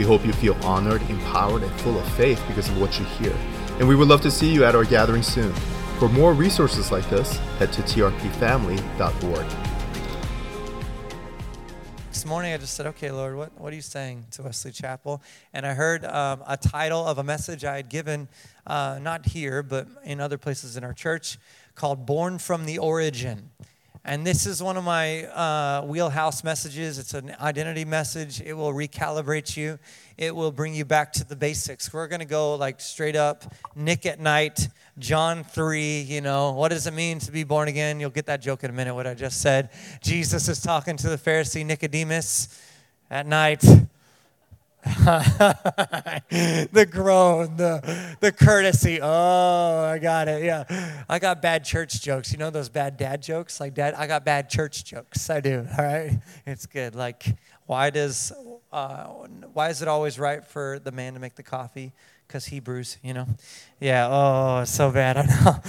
We hope you feel honored, empowered, and full of faith because of what you hear. And we would love to see you at our gathering soon. For more resources like this, head to trpfamily.org. This morning I just said, okay, Lord, what, what are you saying to Wesley Chapel? And I heard um, a title of a message I had given, uh, not here, but in other places in our church, called Born from the Origin. And this is one of my uh, wheelhouse messages. It's an identity message. It will recalibrate you, it will bring you back to the basics. We're going to go like straight up Nick at night, John 3. You know, what does it mean to be born again? You'll get that joke in a minute, what I just said. Jesus is talking to the Pharisee Nicodemus at night. the groan, the, the courtesy. Oh, I got it. Yeah. I got bad church jokes. You know those bad dad jokes? Like, dad, I got bad church jokes. I do. All right. It's good. Like, why does, uh, why is it always right for the man to make the coffee? Because Hebrews, you know? Yeah. Oh, so bad. I know.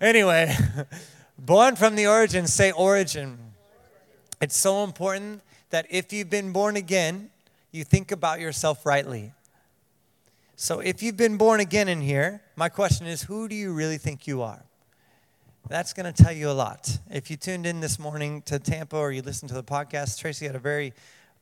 anyway, born from the origin, say origin. It's so important that if you've been born again, you think about yourself rightly. So if you've been born again in here, my question is who do you really think you are? That's going to tell you a lot. If you tuned in this morning to Tampa or you listened to the podcast, Tracy had a very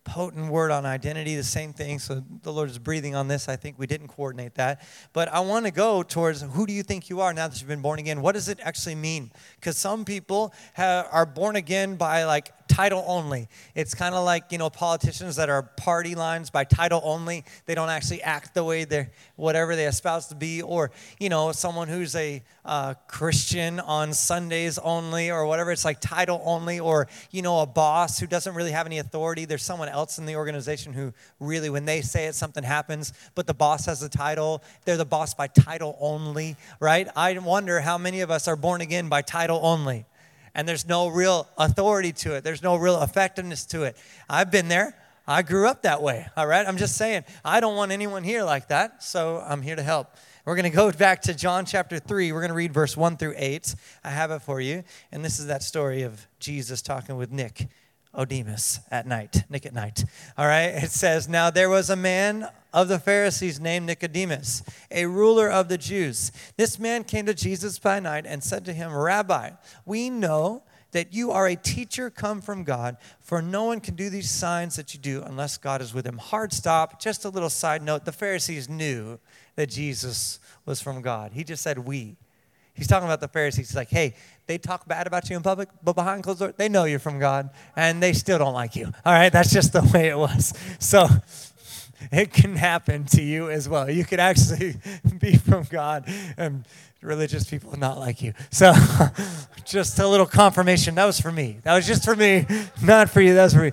potent word on identity, the same thing. So the Lord is breathing on this. I think we didn't coordinate that. But I want to go towards who do you think you are now that you've been born again? What does it actually mean? Because some people have, are born again by like title only. It's kind of like, you know, politicians that are party lines by title only. They don't actually act the way they're, whatever they espouse to be. Or, you know, someone who's a uh, Christian on Sundays only or whatever. It's like title only. Or, you know, a boss who doesn't really have any authority. There's someone else in the organization who really, when they say it, something happens, but the boss has the title. They're the boss by title only, right? I wonder how many of us are born again by title only and there's no real authority to it. There's no real effectiveness to it. I've been there. I grew up that way, all right? I'm just saying, I don't want anyone here like that, so I'm here to help. We're going to go back to John chapter 3. We're going to read verse 1 through 8. I have it for you. And this is that story of Jesus talking with Nick Odemus at night, Nick at night. All right? It says, Now there was a man of the Pharisees named Nicodemus, a ruler of the Jews. This man came to Jesus by night and said to him, Rabbi, we know that you are a teacher come from God, for no one can do these signs that you do unless God is with him. Hard stop. Just a little side note the Pharisees knew that Jesus was from God. He just said, We. He's talking about the Pharisees. He's like, hey, they talk bad about you in public, but behind closed doors, they know you're from God, and they still don't like you. All right, that's just the way it was. So it can happen to you as well. You could actually be from God and religious people not like you. So just a little confirmation. That was for me. That was just for me, not for you. That was for me.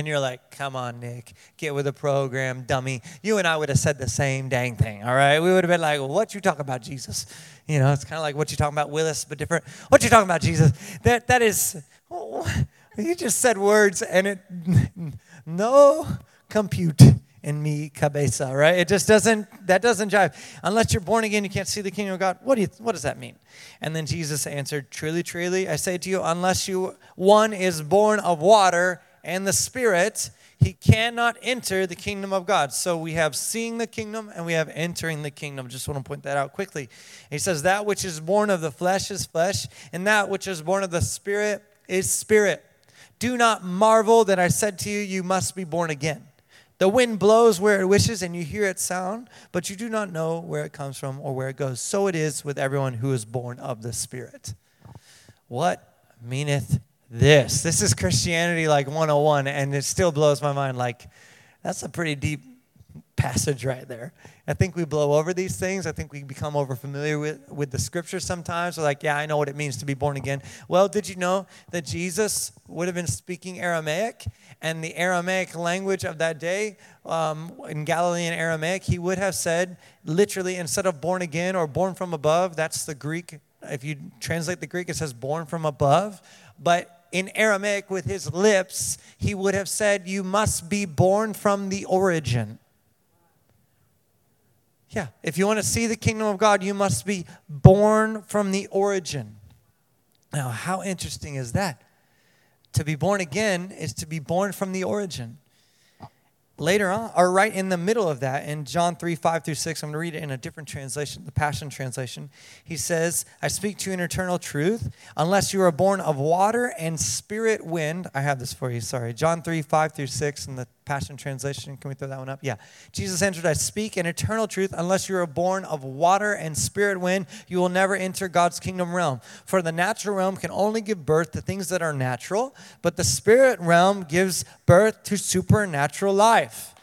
And you're like, come on, Nick, get with the program, dummy. You and I would have said the same dang thing, all right? We would have been like, what you talking about, Jesus? You know, it's kind of like what you talking about, Willis, but different. What you talking about, Jesus? That that is, oh, you just said words, and it no compute in me cabeza, right? It just doesn't that doesn't jive. Unless you're born again, you can't see the kingdom of God. What do you what does that mean? And then Jesus answered, Truly, truly, I say to you, unless you one is born of water and the Spirit, he cannot enter the kingdom of God. So we have seeing the kingdom and we have entering the kingdom. Just want to point that out quickly. He says, That which is born of the flesh is flesh, and that which is born of the Spirit is spirit. Do not marvel that I said to you, You must be born again. The wind blows where it wishes, and you hear its sound, but you do not know where it comes from or where it goes. So it is with everyone who is born of the Spirit. What meaneth this. This is Christianity like 101, and it still blows my mind. Like, that's a pretty deep passage right there. I think we blow over these things. I think we become over familiar with, with the scripture sometimes. We're like, yeah, I know what it means to be born again. Well, did you know that Jesus would have been speaking Aramaic? And the Aramaic language of that day, um, in Galilean Aramaic, he would have said, literally, instead of born again or born from above, that's the Greek If you translate the Greek, it says born from above. But in Aramaic, with his lips, he would have said, You must be born from the origin. Yeah, if you want to see the kingdom of God, you must be born from the origin. Now, how interesting is that? To be born again is to be born from the origin later on, or right in the middle of that, in John 3 5 through 6, I'm going to read it in a different translation, the Passion Translation. He says, I speak to you in eternal truth. Unless you are born of water and spirit wind, I have this for you, sorry. John 3 5 through 6 in the Passion Translation. Can we throw that one up? Yeah. Jesus answered, I speak in eternal truth. Unless you are born of water and spirit wind, you will never enter God's kingdom realm. For the natural realm can only give birth to things that are natural, but the spirit realm gives birth to supernatural life.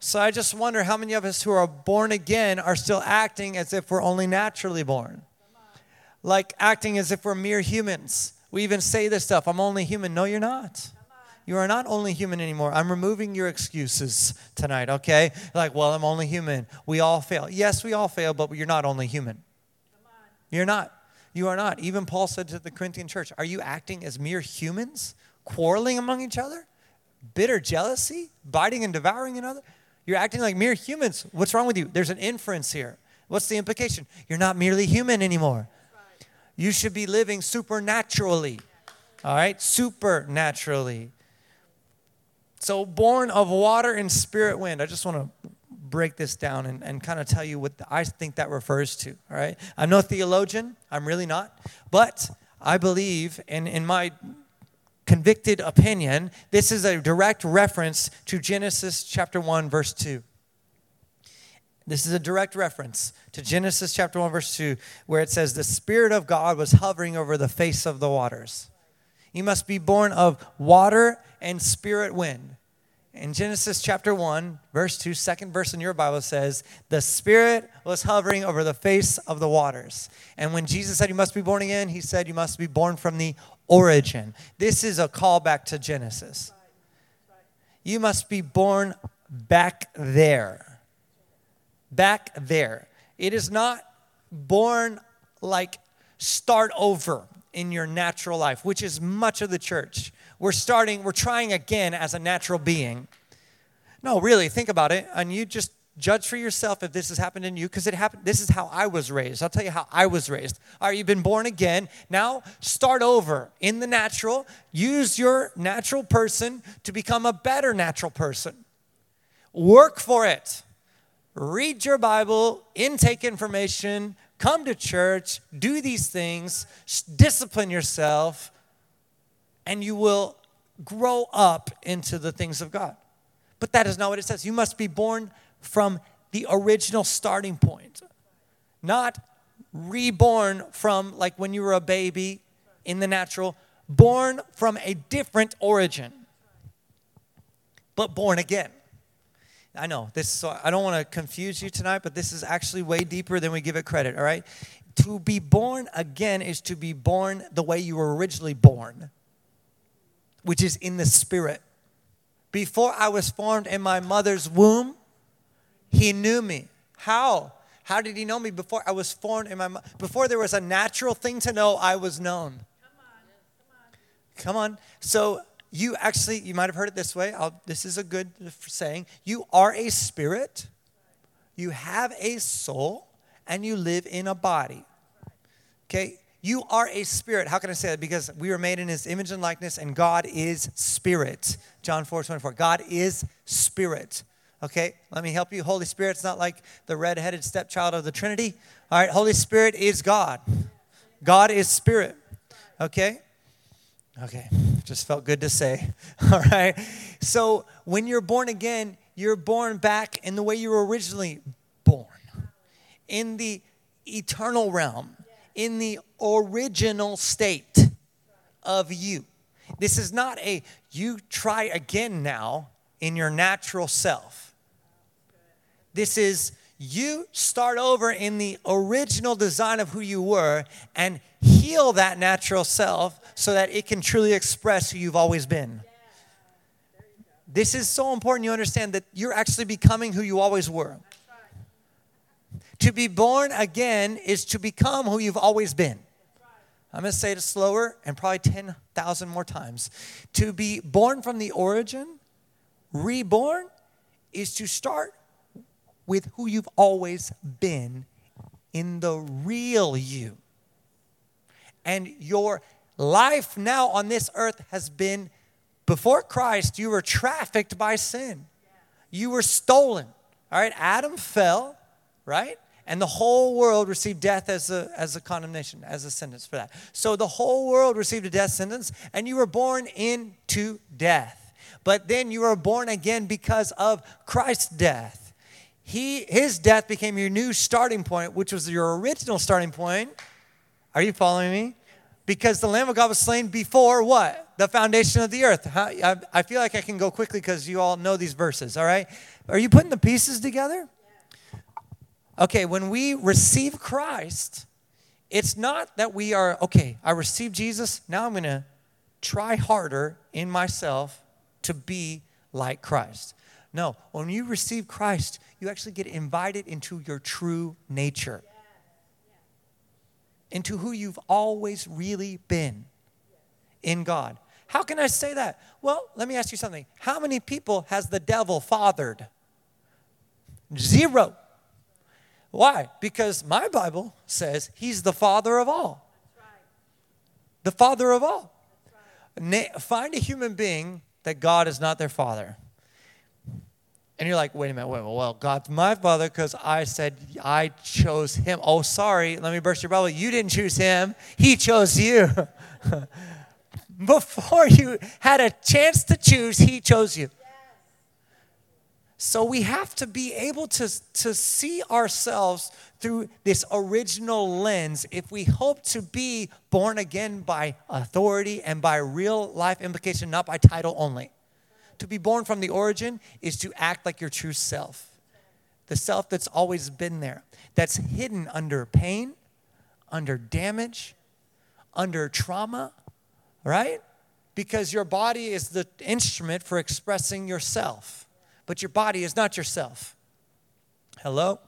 So I just wonder how many of us who are born again are still acting as if we're only naturally born. Like acting as if we're mere humans. We even say this stuff I'm only human. No, you're not. You are not only human anymore. I'm removing your excuses tonight, okay? Like, well, I'm only human. We all fail. Yes, we all fail, but you're not only human. You're not. You are not. Even Paul said to the Corinthian church, Are you acting as mere humans, quarreling among each other? Bitter jealousy, biting and devouring another? You're acting like mere humans. What's wrong with you? There's an inference here. What's the implication? You're not merely human anymore. You should be living supernaturally. All right? Supernaturally. So, born of water and spirit wind. I just want to break this down and, and kind of tell you what I think that refers to. All right? I'm no theologian, I'm really not. But I believe, and in my convicted opinion, this is a direct reference to Genesis chapter 1, verse 2. This is a direct reference to Genesis chapter 1, verse 2, where it says, The Spirit of God was hovering over the face of the waters. You must be born of water and spirit wind. In Genesis chapter 1, verse 2, second verse in your Bible says, The Spirit was hovering over the face of the waters. And when Jesus said you must be born again, he said you must be born from the origin. This is a callback to Genesis. You must be born back there. Back there. It is not born like start over in your natural life, which is much of the church. We're starting, we're trying again as a natural being. No, really, think about it. And you just Judge for yourself if this has happened in you because it happened. This is how I was raised. I'll tell you how I was raised. All right, you've been born again. Now start over in the natural. Use your natural person to become a better natural person. Work for it. Read your Bible, intake information, come to church, do these things, discipline yourself, and you will grow up into the things of God. But that is not what it says. You must be born from the original starting point, not reborn from like when you were a baby in the natural, born from a different origin, but born again. I know this, so I don't want to confuse you tonight, but this is actually way deeper than we give it credit, all right? To be born again is to be born the way you were originally born, which is in the spirit. Before I was formed in my mother's womb, he knew me. How? How did he know me before I was formed in my before there was a natural thing to know I was known? Come on. Come on. So you actually you might have heard it this way. I'll, this is a good saying. You are a spirit. You have a soul and you live in a body. Okay? You are a spirit. How can I say that? Because we were made in his image and likeness, and God is spirit. John 4 24. God is spirit. Okay, let me help you. Holy Spirit's not like the red-headed stepchild of the Trinity. All right, Holy Spirit is God. God is spirit. Okay? Okay, just felt good to say. All right. So when you're born again, you're born back in the way you were originally born, in the eternal realm, in the original state of you. This is not a you try again now in your natural self. This is you start over in the original design of who you were and heal that natural self so that it can truly express who you've always been. This is so important you understand that you're actually becoming who you always were. To be born again is to become who you've always been. I'm going to say it slower and probably 10,000 more times. To be born from the origin, reborn, is to start with who you've always been in the real you. And your life now on this earth has been before Christ, you were trafficked by sin. You were stolen. All right, Adam fell, right? And the whole world received death as a, as a condemnation, as a sentence for that. So the whole world received a death sentence, and you were born into death. But then you were born again because of Christ's death. He, his death became your new starting point, which was your original starting point. Are you following me? Because the Lamb of God was slain before what? The foundation of the earth. I feel like I can go quickly because you all know these verses, all right? Are you putting the pieces together? Okay, when we receive Christ, it's not that we are, okay, I received Jesus, now I'm going to try harder in myself to be like Christ. No, when you receive Christ, you actually get invited into your true nature, into who you've always really been in God. How can I say that? Well, let me ask you something. How many people has the devil fathered? Zero. Why? Because my Bible says he's the father of all. The father of all. Find a human being that God is not their father. And you're like, wait a minute, wait, a minute. well, God's my father because I said I chose him. Oh, sorry, let me burst your bubble. You didn't choose him, he chose you. Before you had a chance to choose, he chose you. So we have to be able to, to see ourselves through this original lens if we hope to be born again by authority and by real life implication, not by title only. To be born from the origin is to act like your true self, the self that's always been there, that's hidden under pain, under damage, under trauma, right? Because your body is the instrument for expressing yourself, but your body is not yourself. Hello?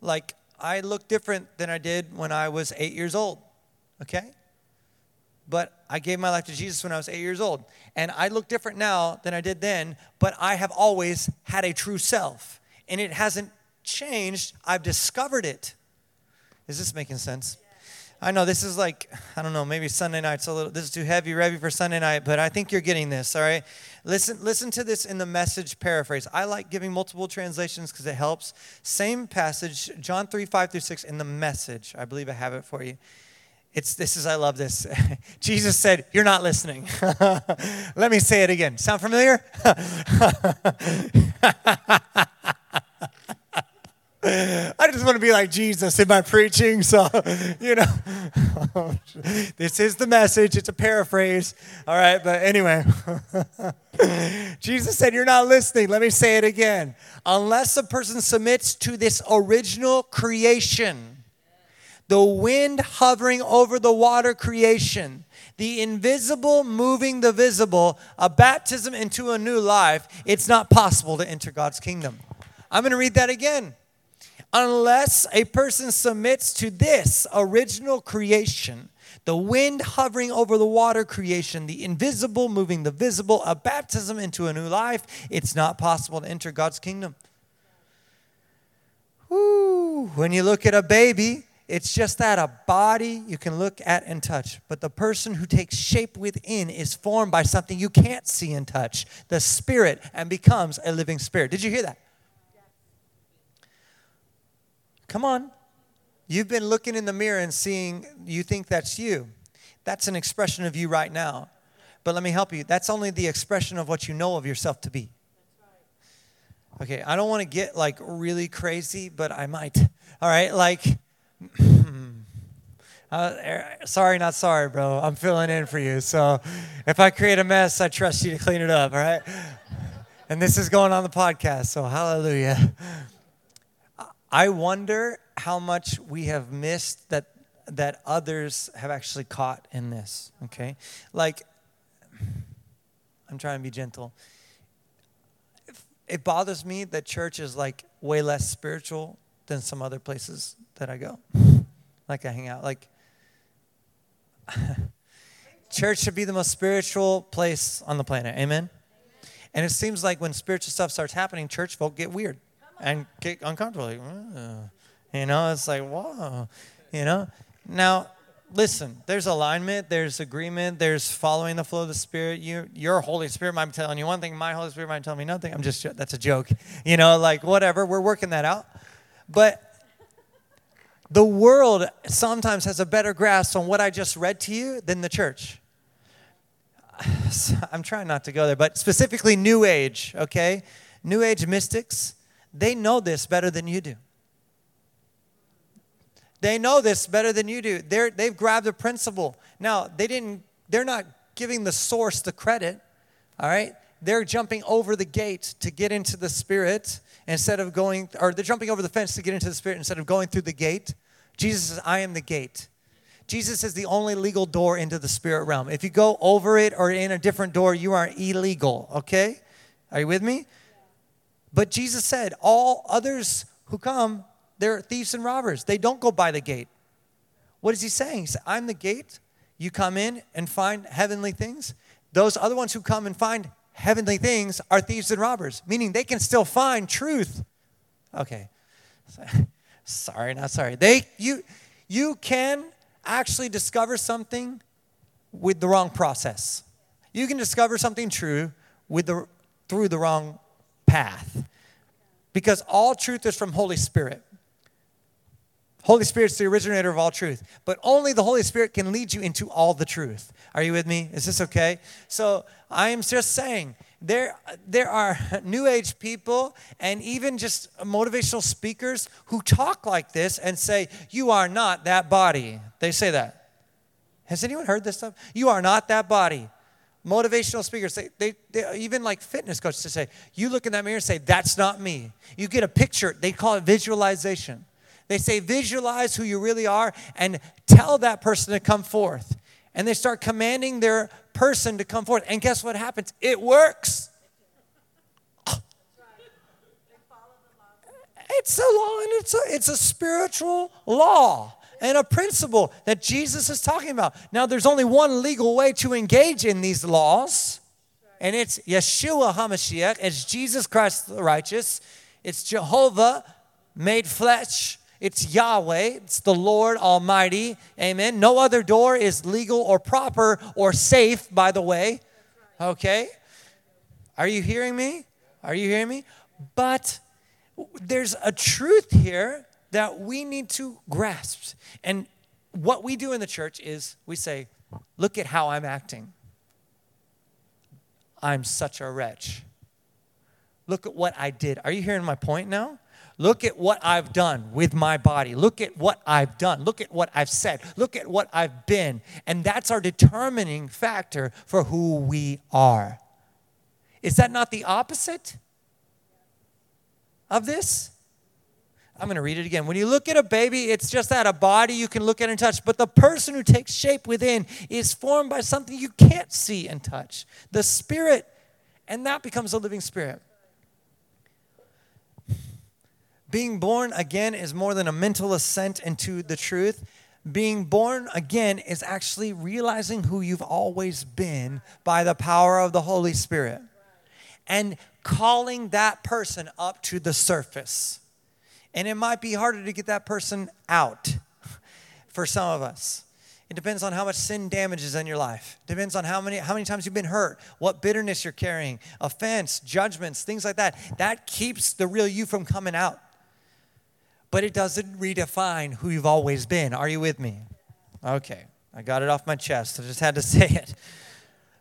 Like, I look different than I did when I was eight years old, okay? but I gave my life to Jesus when I was eight years old. And I look different now than I did then, but I have always had a true self. And it hasn't changed. I've discovered it. Is this making sense? I know this is like, I don't know, maybe Sunday night's a little, this is too heavy, heavy for Sunday night, but I think you're getting this, all right? Listen, listen to this in the message paraphrase. I like giving multiple translations because it helps. Same passage, John 3, 5 through 6 in the message. I believe I have it for you. It's this is I love this. Jesus said, "You're not listening." Let me say it again. Sound familiar? I just want to be like Jesus in my preaching, so you know. this is the message. It's a paraphrase. All right, but anyway. Jesus said, You're not listening. Let me say it again. Unless a person submits to this original creation, the wind hovering over the water creation, the invisible moving the visible, a baptism into a new life, it's not possible to enter God's kingdom. I'm going to read that again. Unless a person submits to this original creation, the wind hovering over the water creation, the invisible moving the visible, a baptism into a new life, it's not possible to enter God's kingdom. Woo. When you look at a baby, it's just that a body you can look at and touch. But the person who takes shape within is formed by something you can't see and touch the spirit and becomes a living spirit. Did you hear that? Come on. You've been looking in the mirror and seeing, you think that's you. That's an expression of you right now. But let me help you. That's only the expression of what you know of yourself to be. Okay, I don't want to get like really crazy, but I might. All right, like uh, er, sorry, not sorry, bro. I'm filling in for you. So if I create a mess, I trust you to clean it up, all right? And this is going on the podcast, so hallelujah. I wonder how much we have missed that that others have actually caught in this, okay? Like I'm trying to be gentle. It bothers me that church is like way less spiritual than some other places that I go. Like I hang out. Like church should be the most spiritual place on the planet. Amen? And it seems like when spiritual stuff starts happening, church folk get weird and get uncomfortable. Like, you know, it's like, whoa. You know? Now, listen, there's alignment, there's agreement, there's following the flow of the Spirit. You, your Holy Spirit might be telling you one thing, my Holy Spirit might tell me nothing. I'm just, that's a joke. You know, like whatever, we're working that out. But the world sometimes has a better grasp on what I just read to you than the church. I'm trying not to go there, but specifically New Age, okay? New Age mystics, they know this better than you do. They know this better than you do. They're, they've grabbed a principle. Now, they didn't, they're not giving the source the credit, all right? They're jumping over the gate to get into the spirit instead of going, or they're jumping over the fence to get into the spirit instead of going through the gate. Jesus says, I am the gate. Jesus is the only legal door into the spirit realm. If you go over it or in a different door, you are illegal, okay? Are you with me? But Jesus said, All others who come, they're thieves and robbers. They don't go by the gate. What is he saying? He said, I'm the gate. You come in and find heavenly things. Those other ones who come and find heavenly things are thieves and robbers, meaning they can still find truth. Okay. Sorry, not sorry. They you you can actually discover something with the wrong process. You can discover something true with the through the wrong path. Because all truth is from Holy Spirit. Holy Spirit's the originator of all truth, but only the Holy Spirit can lead you into all the truth. Are you with me? Is this okay? So I am just saying there, there are new age people and even just motivational speakers who talk like this and say, You are not that body. They say that. Has anyone heard this stuff? You are not that body. Motivational speakers, they, they, they even like fitness coaches to say, You look in that mirror and say, That's not me. You get a picture, they call it visualization. They say, visualize who you really are and tell that person to come forth. And they start commanding their person to come forth. And guess what happens? It works. It's a law and it's a, it's a spiritual law and a principle that Jesus is talking about. Now, there's only one legal way to engage in these laws, and it's Yeshua HaMashiach. It's Jesus Christ the righteous. It's Jehovah made flesh. It's Yahweh. It's the Lord Almighty. Amen. No other door is legal or proper or safe, by the way. Okay? Are you hearing me? Are you hearing me? But there's a truth here that we need to grasp. And what we do in the church is we say, Look at how I'm acting. I'm such a wretch. Look at what I did. Are you hearing my point now? Look at what I've done with my body. Look at what I've done. Look at what I've said. Look at what I've been. And that's our determining factor for who we are. Is that not the opposite of this? I'm going to read it again. When you look at a baby, it's just that a body you can look at and touch. But the person who takes shape within is formed by something you can't see and touch the spirit. And that becomes a living spirit. Being born again is more than a mental ascent into the truth. Being born again is actually realizing who you've always been by the power of the Holy Spirit and calling that person up to the surface. And it might be harder to get that person out for some of us. It depends on how much sin damages in your life. It depends on how many how many times you've been hurt, what bitterness you're carrying, offense, judgments, things like that. That keeps the real you from coming out. But it doesn't redefine who you've always been. Are you with me? Okay. I got it off my chest. I just had to say it.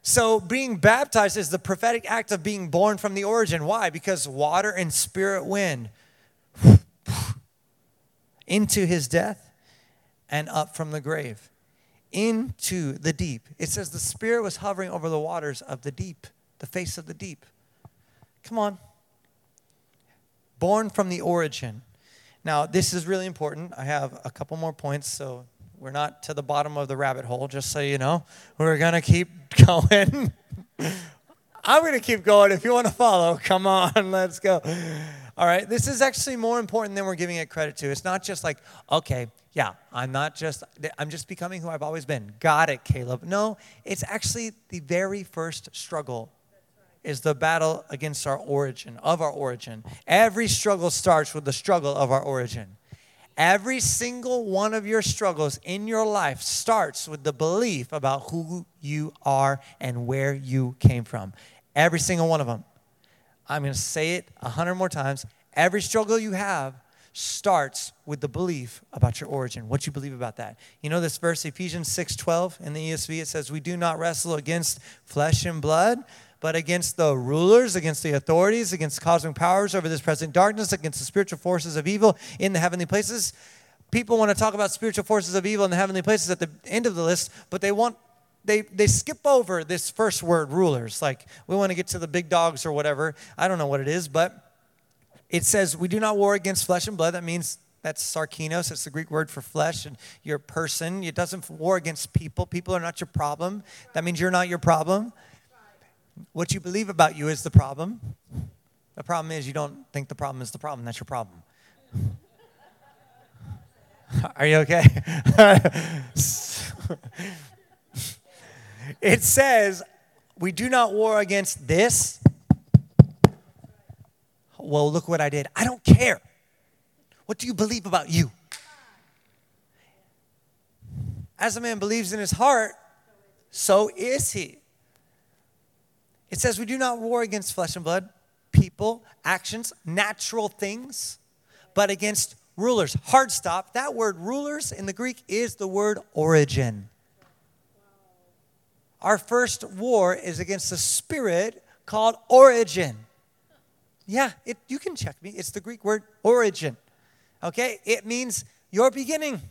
So, being baptized is the prophetic act of being born from the origin. Why? Because water and spirit wind into his death and up from the grave into the deep. It says the Spirit was hovering over the waters of the deep, the face of the deep. Come on. Born from the origin. Now, this is really important. I have a couple more points, so we're not to the bottom of the rabbit hole, just so you know. We're going to keep going. I'm going to keep going. If you want to follow, come on, let's go. All right, this is actually more important than we're giving it credit to. It's not just like, okay, Yeah, I'm not just, I'm just becoming who I've always been. Got it, Caleb. No, it's actually the very first struggle is the battle against our origin, of our origin. Every struggle starts with the struggle of our origin. Every single one of your struggles in your life starts with the belief about who you are and where you came from. Every single one of them. I'm going to say it a hundred more times. Every struggle you have starts with the belief about your origin, what you believe about that. You know this verse, Ephesians 6:12 in the ESV, it says, We do not wrestle against flesh and blood, but against the rulers, against the authorities, against cosmic powers over this present darkness, against the spiritual forces of evil in the heavenly places. People want to talk about spiritual forces of evil in the heavenly places at the end of the list, but they want they, they skip over this first word, rulers. Like, we want to get to the big dogs or whatever. I don't know what it is, but it says, We do not war against flesh and blood. That means that's sarkinos. It's the Greek word for flesh and your person. It doesn't war against people. People are not your problem. That means you're not your problem. What you believe about you is the problem. The problem is you don't think the problem is the problem. That's your problem. Are you okay? it says, We do not war against this. Well, look what I did. I don't care. What do you believe about you? As a man believes in his heart, so is he. It says we do not war against flesh and blood, people, actions, natural things, but against rulers. Hard stop. That word rulers in the Greek is the word origin. Our first war is against the spirit called origin. Yeah, it, you can check me. It's the Greek word origin. Okay? It means your beginning,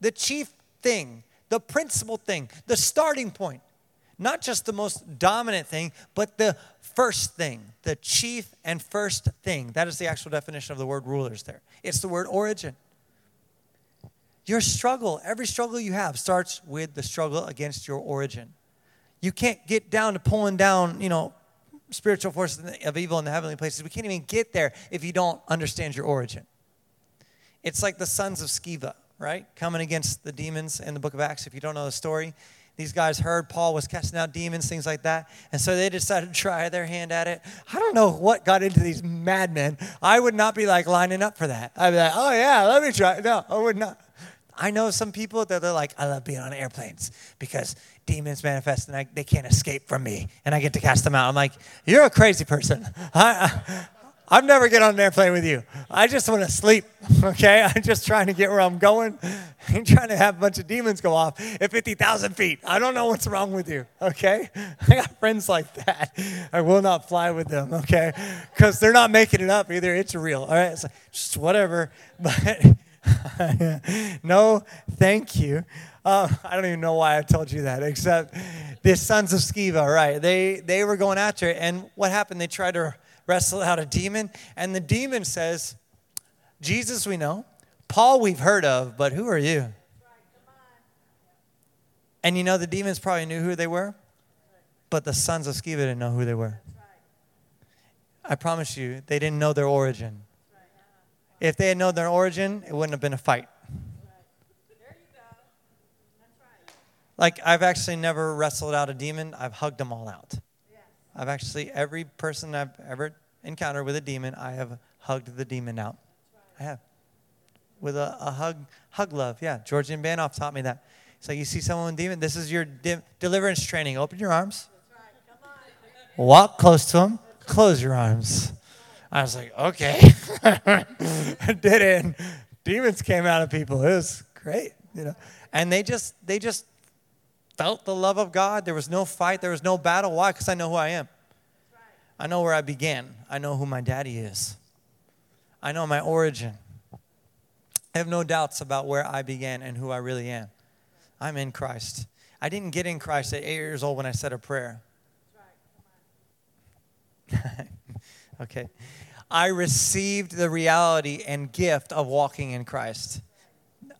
the chief thing, the principal thing, the starting point. Not just the most dominant thing, but the first thing, the chief and first thing. That is the actual definition of the word rulers there. It's the word origin. Your struggle, every struggle you have, starts with the struggle against your origin. You can't get down to pulling down, you know, spiritual forces of evil in the heavenly places. We can't even get there if you don't understand your origin. It's like the sons of Sceva, right? Coming against the demons in the book of Acts. If you don't know the story, these guys heard Paul was casting out demons, things like that. And so they decided to try their hand at it. I don't know what got into these madmen. I would not be like lining up for that. I'd be like, oh, yeah, let me try. No, I would not. I know some people that they're like, I love being on airplanes because demons manifest and I, they can't escape from me and I get to cast them out. I'm like, you're a crazy person. I, I, I'd never get on an airplane with you. I just want to sleep, okay? I'm just trying to get where I'm going. I'm trying to have a bunch of demons go off at 50,000 feet. I don't know what's wrong with you, okay? I got friends like that. I will not fly with them, okay? Because they're not making it up either. It's real, all right? It's like, just whatever. But no, thank you. Uh, I don't even know why I told you that, except the sons of Sceva, right? They they were going after it, and what happened? They tried to wrestle out a demon, and the demon says, "Jesus, we know. Paul, we've heard of, but who are you?" And you know, the demons probably knew who they were, but the sons of Sceva didn't know who they were. I promise you, they didn't know their origin. If they had known their origin, it wouldn't have been a fight. Like, I've actually never wrestled out a demon, I've hugged them all out. I've actually, every person I've ever encountered with a demon, I have hugged the demon out. I have. With a, a hug, hug love. Yeah, Georgian Banov taught me that. It's like you see someone with a demon, this is your de- deliverance training. Open your arms. Walk close to them, close your arms. I was like, okay. I did it. And demons came out of people. It was great, you know. And they just they just felt the love of God. There was no fight, there was no battle. Why? Because I know who I am. I know where I began. I know who my daddy is. I know my origin. I have no doubts about where I began and who I really am. I'm in Christ. I didn't get in Christ at eight years old when I said a prayer. okay. I received the reality and gift of walking in Christ.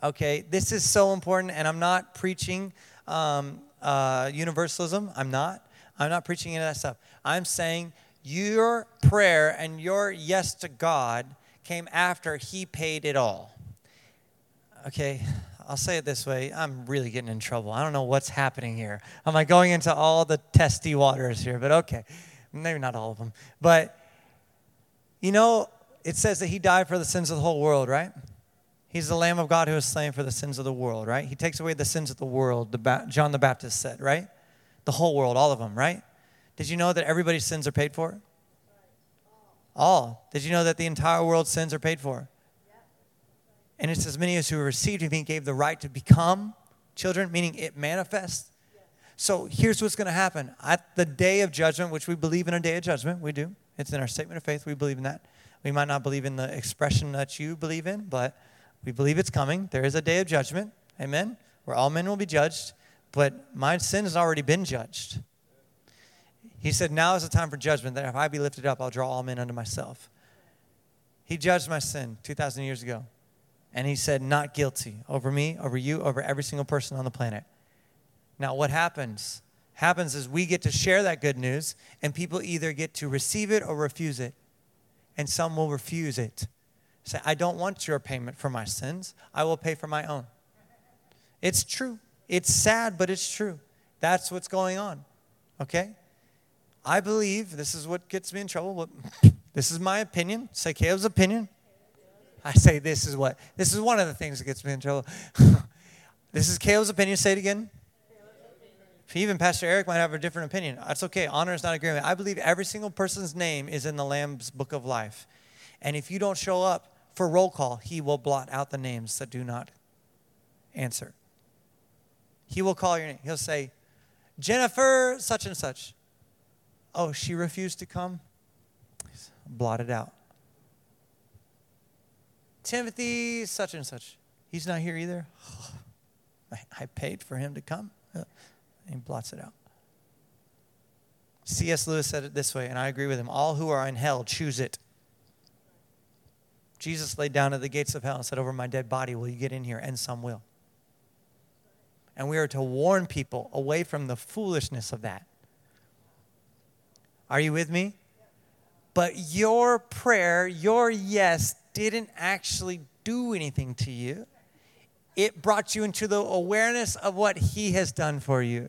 Okay, this is so important, and I'm not preaching um, uh, universalism. I'm not. I'm not preaching any of that stuff. I'm saying your prayer and your yes to God came after He paid it all. okay, I'll say it this way. I'm really getting in trouble. I don't know what's happening here. Am I going into all the testy waters here? But okay, maybe not all of them. But, you know, it says that he died for the sins of the whole world, right? He's the Lamb of God who was slain for the sins of the world, right? He takes away the sins of the world, the ba- John the Baptist said, right? The whole world, all of them, right? Did you know that everybody's sins are paid for? All. Did you know that the entire world's sins are paid for? And it's as many as who received him, he gave the right to become children, meaning it manifests. So here's what's going to happen. At the day of judgment, which we believe in a day of judgment, we do. It's in our statement of faith, we believe in that. We might not believe in the expression that you believe in, but we believe it's coming. There is a day of judgment, amen, where all men will be judged, but my sin has already been judged. He said, Now is the time for judgment, that if I be lifted up, I'll draw all men unto myself. He judged my sin 2,000 years ago. And he said, Not guilty over me, over you, over every single person on the planet. Now, what happens? Happens is we get to share that good news, and people either get to receive it or refuse it. And some will refuse it. Say, I don't want your payment for my sins. I will pay for my own. It's true. It's sad, but it's true. That's what's going on. Okay? I believe this is what gets me in trouble. This is my opinion. Say Caleb's opinion. I say this is what this is one of the things that gets me in trouble. this is Caleb's opinion. Say it again. Even Pastor Eric might have a different opinion. That's okay. Honor is not agreement. I believe every single person's name is in the Lamb's book of life. And if you don't show up for roll call, he will blot out the names that do not answer. He will call your name. He'll say, Jennifer, such and such. Oh, she refused to come? Blot it out. Timothy, such and such. He's not here either. I, paid for him to come. Uh, he blots it out. C.S. Lewis said it this way, and I agree with him all who are in hell choose it. Jesus laid down at the gates of hell and said, Over my dead body will you get in here, and some will. And we are to warn people away from the foolishness of that. Are you with me? But your prayer, your yes, didn't actually do anything to you. It brought you into the awareness of what He has done for you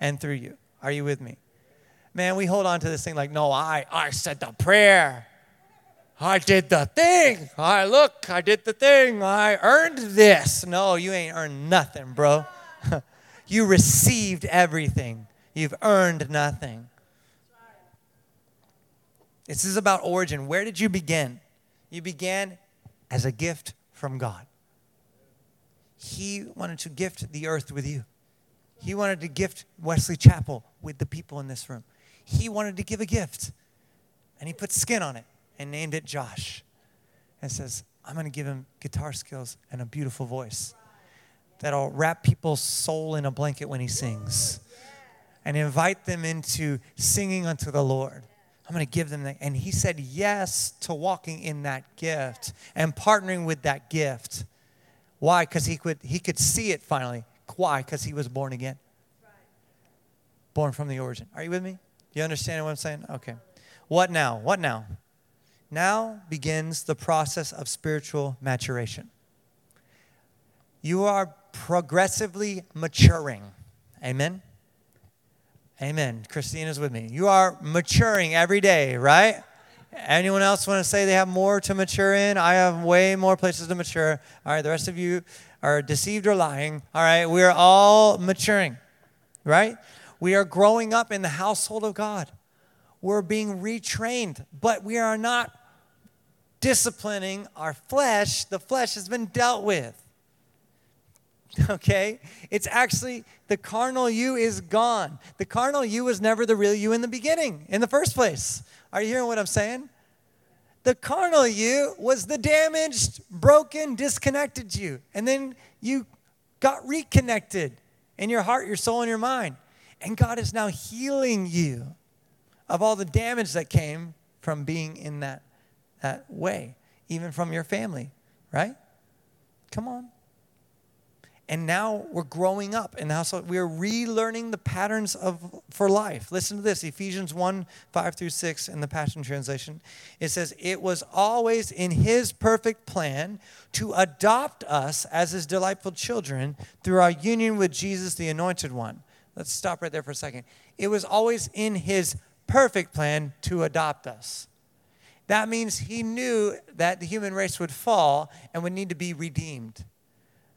and through you. Are you with me? Man, we hold on to this thing like, no, I, I said the prayer. I did the thing. I look, I did the thing. I earned this. No, you ain't earned nothing, bro. you received everything. You've earned nothing. This is about origin. Where did you begin? You began as a gift from God. He wanted to gift the earth with you. He wanted to gift Wesley Chapel with the people in this room. He wanted to give a gift. And he put skin on it and named it Josh. And says, I'm going to give him guitar skills and a beautiful voice that'll wrap people's soul in a blanket when he sings and invite them into singing unto the Lord. I'm going to give them that. And he said yes to walking in that gift and partnering with that gift. Why? Because he could, he could see it finally. Why? Because he was born again. Born from the origin. Are you with me? You understand what I'm saying? Okay. What now? What now? Now begins the process of spiritual maturation. You are progressively maturing. Amen? Amen. Christina's with me. You are maturing every day, right? Anyone else want to say they have more to mature in? I have way more places to mature. All right, the rest of you are deceived or lying. All right, we are all maturing, right? We are growing up in the household of God. We're being retrained, but we are not disciplining our flesh. The flesh has been dealt with. okay? It's actually the carnal you is gone. The carnal you was never the real you in the beginning, in the first place. Are you hearing what I'm saying? The carnal you was the damaged, broken, disconnected you. And then you got reconnected in your heart, your soul, and your mind. And God is now healing you of all the damage that came from being in that, that way, even from your family, right? Come on. And now we're growing up in the household. We're relearning the patterns of for life. Listen to this Ephesians 1 5 through 6 in the Passion Translation. It says, It was always in his perfect plan to adopt us as his delightful children through our union with Jesus, the Anointed One. Let's stop right there for a second. It was always in his perfect plan to adopt us. That means he knew that the human race would fall and would need to be redeemed.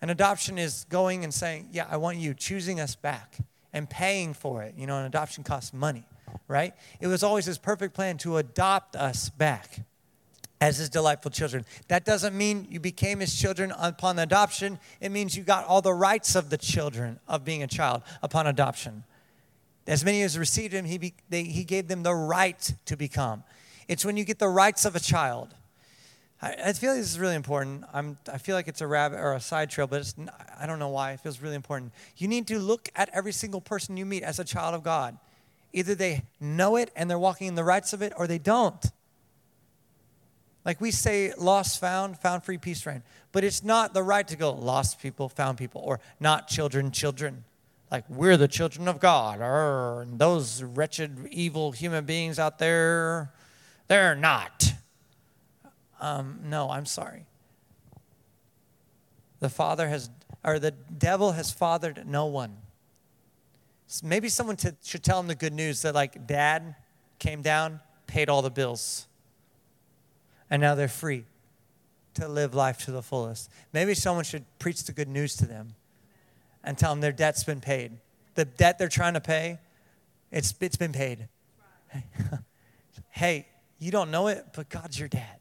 And adoption is going and saying, Yeah, I want you, choosing us back and paying for it. You know, an adoption costs money, right? It was always his perfect plan to adopt us back as his delightful children. That doesn't mean you became his children upon adoption, it means you got all the rights of the children of being a child upon adoption. As many as received him, he, be, they, he gave them the right to become. It's when you get the rights of a child. I, I feel like this is really important. I'm, I feel like it's a rabbit or a side trail, but it's, I don't know why. It feels really important. You need to look at every single person you meet as a child of God. Either they know it and they're walking in the rights of it, or they don't. Like we say, lost, found, found, free, peace, reign. But it's not the right to go lost people, found people, or not children, children. Like we're the children of God. and those wretched, evil human beings out there, they're not. Um, no, I'm sorry. The Father has, or the devil has fathered no one. Maybe someone to, should tell him the good news that, like, dad came down, paid all the bills, and now they're free to live life to the fullest. Maybe someone should preach the good news to them and tell them their debt's been paid. The debt they're trying to pay, it's, it's been paid. hey, you don't know it, but God's your dad.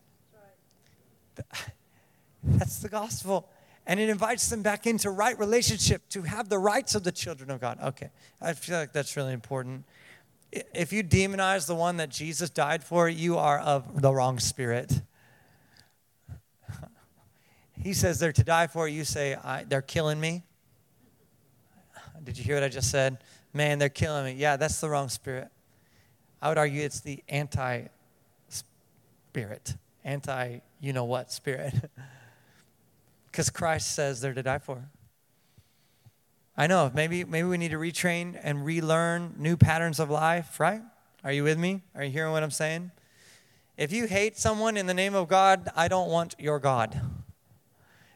That's the gospel. And it invites them back into right relationship to have the rights of the children of God. Okay, I feel like that's really important. If you demonize the one that Jesus died for, you are of the wrong spirit. He says they're to die for. You say, they're killing me. Did you hear what I just said? Man, they're killing me. Yeah, that's the wrong spirit. I would argue it's the anti spirit, anti you know what spirit. Because Christ says they're to die for. I know, maybe, maybe we need to retrain and relearn new patterns of life, right? Are you with me? Are you hearing what I'm saying? If you hate someone in the name of God, I don't want your God.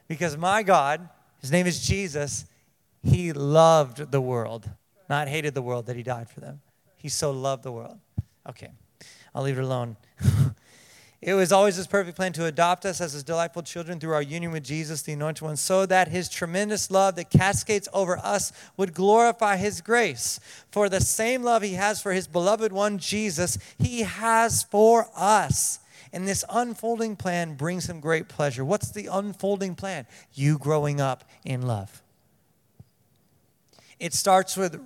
Because my God, his name is Jesus, he loved the world, not hated the world that he died for them. He so loved the world. Okay, I'll leave it alone. It was always his perfect plan to adopt us as his delightful children through our union with Jesus, the Anointed One, so that his tremendous love that cascades over us would glorify his grace. For the same love he has for his beloved one, Jesus, he has for us. And this unfolding plan brings him great pleasure. What's the unfolding plan? You growing up in love. It starts with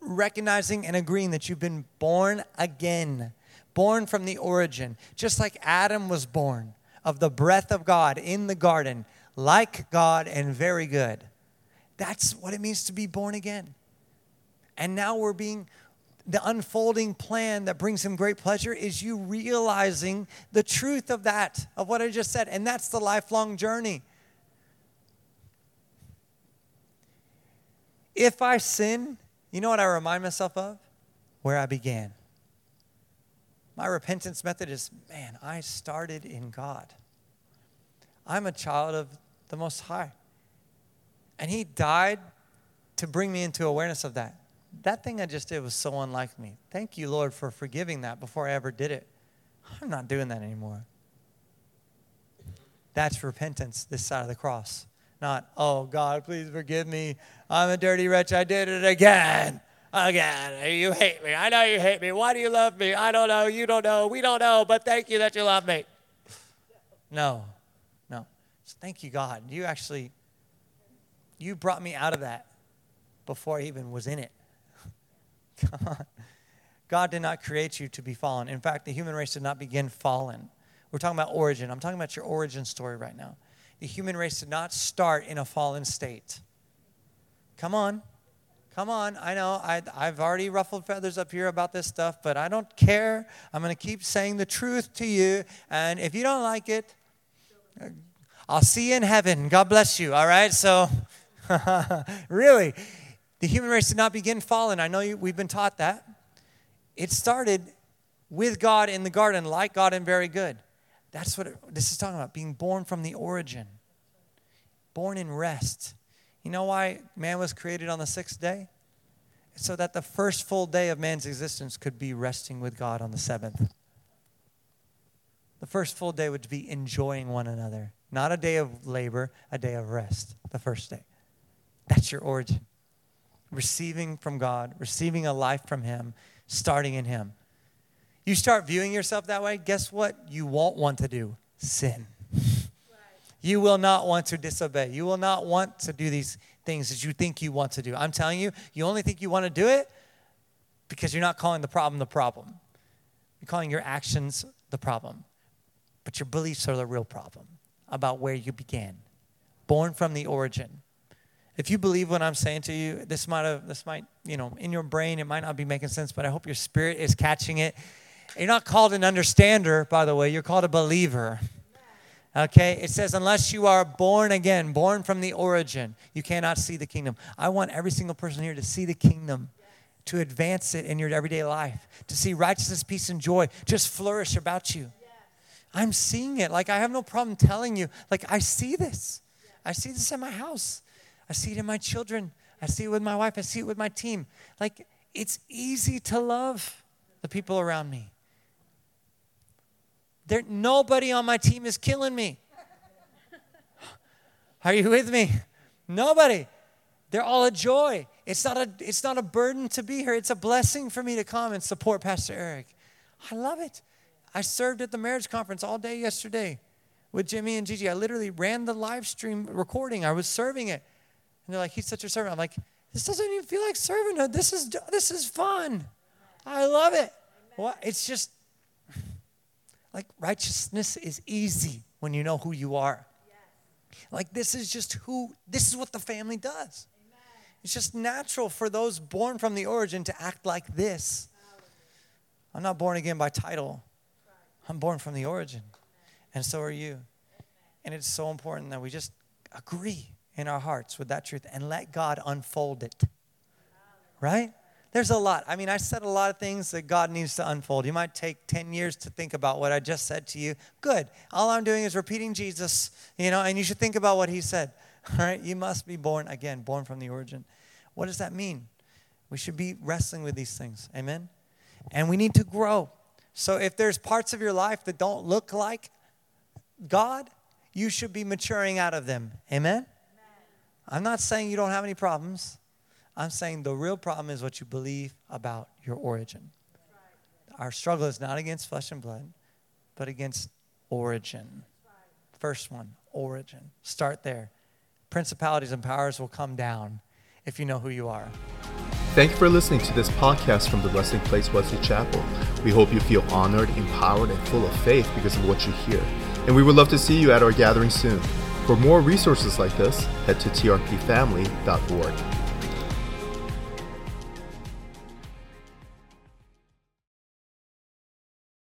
recognizing and agreeing that you've been born again born from the origin, just like Adam was born of the breath of God in the garden, like God and very good. That's what it means to be born again. And now we're being, the unfolding plan that brings him great pleasure is you realizing the truth of that, of what I just said. And that's the lifelong journey. If I sin, you know what I remind myself of? Where I began. My repentance method is man, I started in God. I'm a child of the Most High. And He died to bring me into awareness of that. That thing I just did was so unlike me. Thank you, Lord, for forgiving that before I ever did it. I'm not doing that anymore. That's repentance this side of the cross. Not, oh, God, please forgive me. I'm a dirty wretch. I did it again again. You hate me. I know you hate me. Why do you love me? I don't know. You don't know. We don't know. But thank you that you love me. No, no. Thank you, God. You actually, you brought me out of that before I even was in it. Come on. God did not create you to be fallen. In fact, the human race did not begin fallen. We're talking about origin. I'm talking about your origin story right now. The human race did not start in a fallen state. Come on. Come on, I know I, I've already ruffled feathers up here about this stuff, but I don't care. I'm going to keep saying the truth to you. And if you don't like it, I'll see you in heaven. God bless you. All right? So, really, The human race did not begin fallen. I know you, we've been taught that. It started with God in the garden, like God and very good. That's what it, this is talking about being born from the origin, born in rest. You know why man was created on the sixth day? So that the first full day of man's existence could be resting with God on the seventh. The first full day would be enjoying one another, not a day of labor, a day of rest, the first day. That's your origin. Receiving from God, receiving a life from Him, starting in Him. You start viewing yourself that way, guess what? You won't want to do sin. You will not want to disobey. You will not want to do these things that you think you want to do. I'm telling you, you only think you want to do it because you're not calling the problem the problem. You're calling your actions the problem. But your beliefs are the real problem about where you began. Born from the origin. If you believe what I'm saying to you, this might have this might, you know, in your brain it might not be making sense, but I hope your spirit is catching it. You're not called an understander, by the way, you're called a believer. Okay, it says, unless you are born again, born from the origin, you cannot see the kingdom. I want every single person here to see the kingdom, to advance it in your everyday life, to see righteousness, peace, and joy just flourish about you. I'm seeing it. Like, I have no problem telling you, like, I see this. I see this in my house. I see it in my children. I see it with my wife. I see it with my team. Like, it's easy to love the people around me. There, nobody on my team is killing me. Are you with me? Nobody. They're all a joy. It's not a, it's not a burden to be here. It's a blessing for me to come and support Pastor Eric. I love it. I served at the marriage conference all day yesterday with Jimmy and Gigi. I literally ran the live stream recording. I was serving it. And they're like, he's such a servant. I'm like, this doesn't even feel like servanthood. This is, this is fun. I love it. Well, it's just, like righteousness is easy when you know who you are. Like this is just who, this is what the family does. It's just natural for those born from the origin to act like this. I'm not born again by title, I'm born from the origin. And so are you. And it's so important that we just agree in our hearts with that truth and let God unfold it. Right? There's a lot. I mean, I said a lot of things that God needs to unfold. You might take 10 years to think about what I just said to you. Good. All I'm doing is repeating Jesus, you know, and you should think about what he said. All right? You must be born again, born from the origin. What does that mean? We should be wrestling with these things. Amen? And we need to grow. So if there's parts of your life that don't look like God, you should be maturing out of them. Amen? Amen. I'm not saying you don't have any problems. I'm saying the real problem is what you believe about your origin. Our struggle is not against flesh and blood, but against origin. First one, origin. Start there. Principalities and powers will come down if you know who you are. Thank you for listening to this podcast from the Resting Place Wesley Chapel. We hope you feel honored, empowered, and full of faith because of what you hear. And we would love to see you at our gathering soon. For more resources like this, head to trpfamily.org.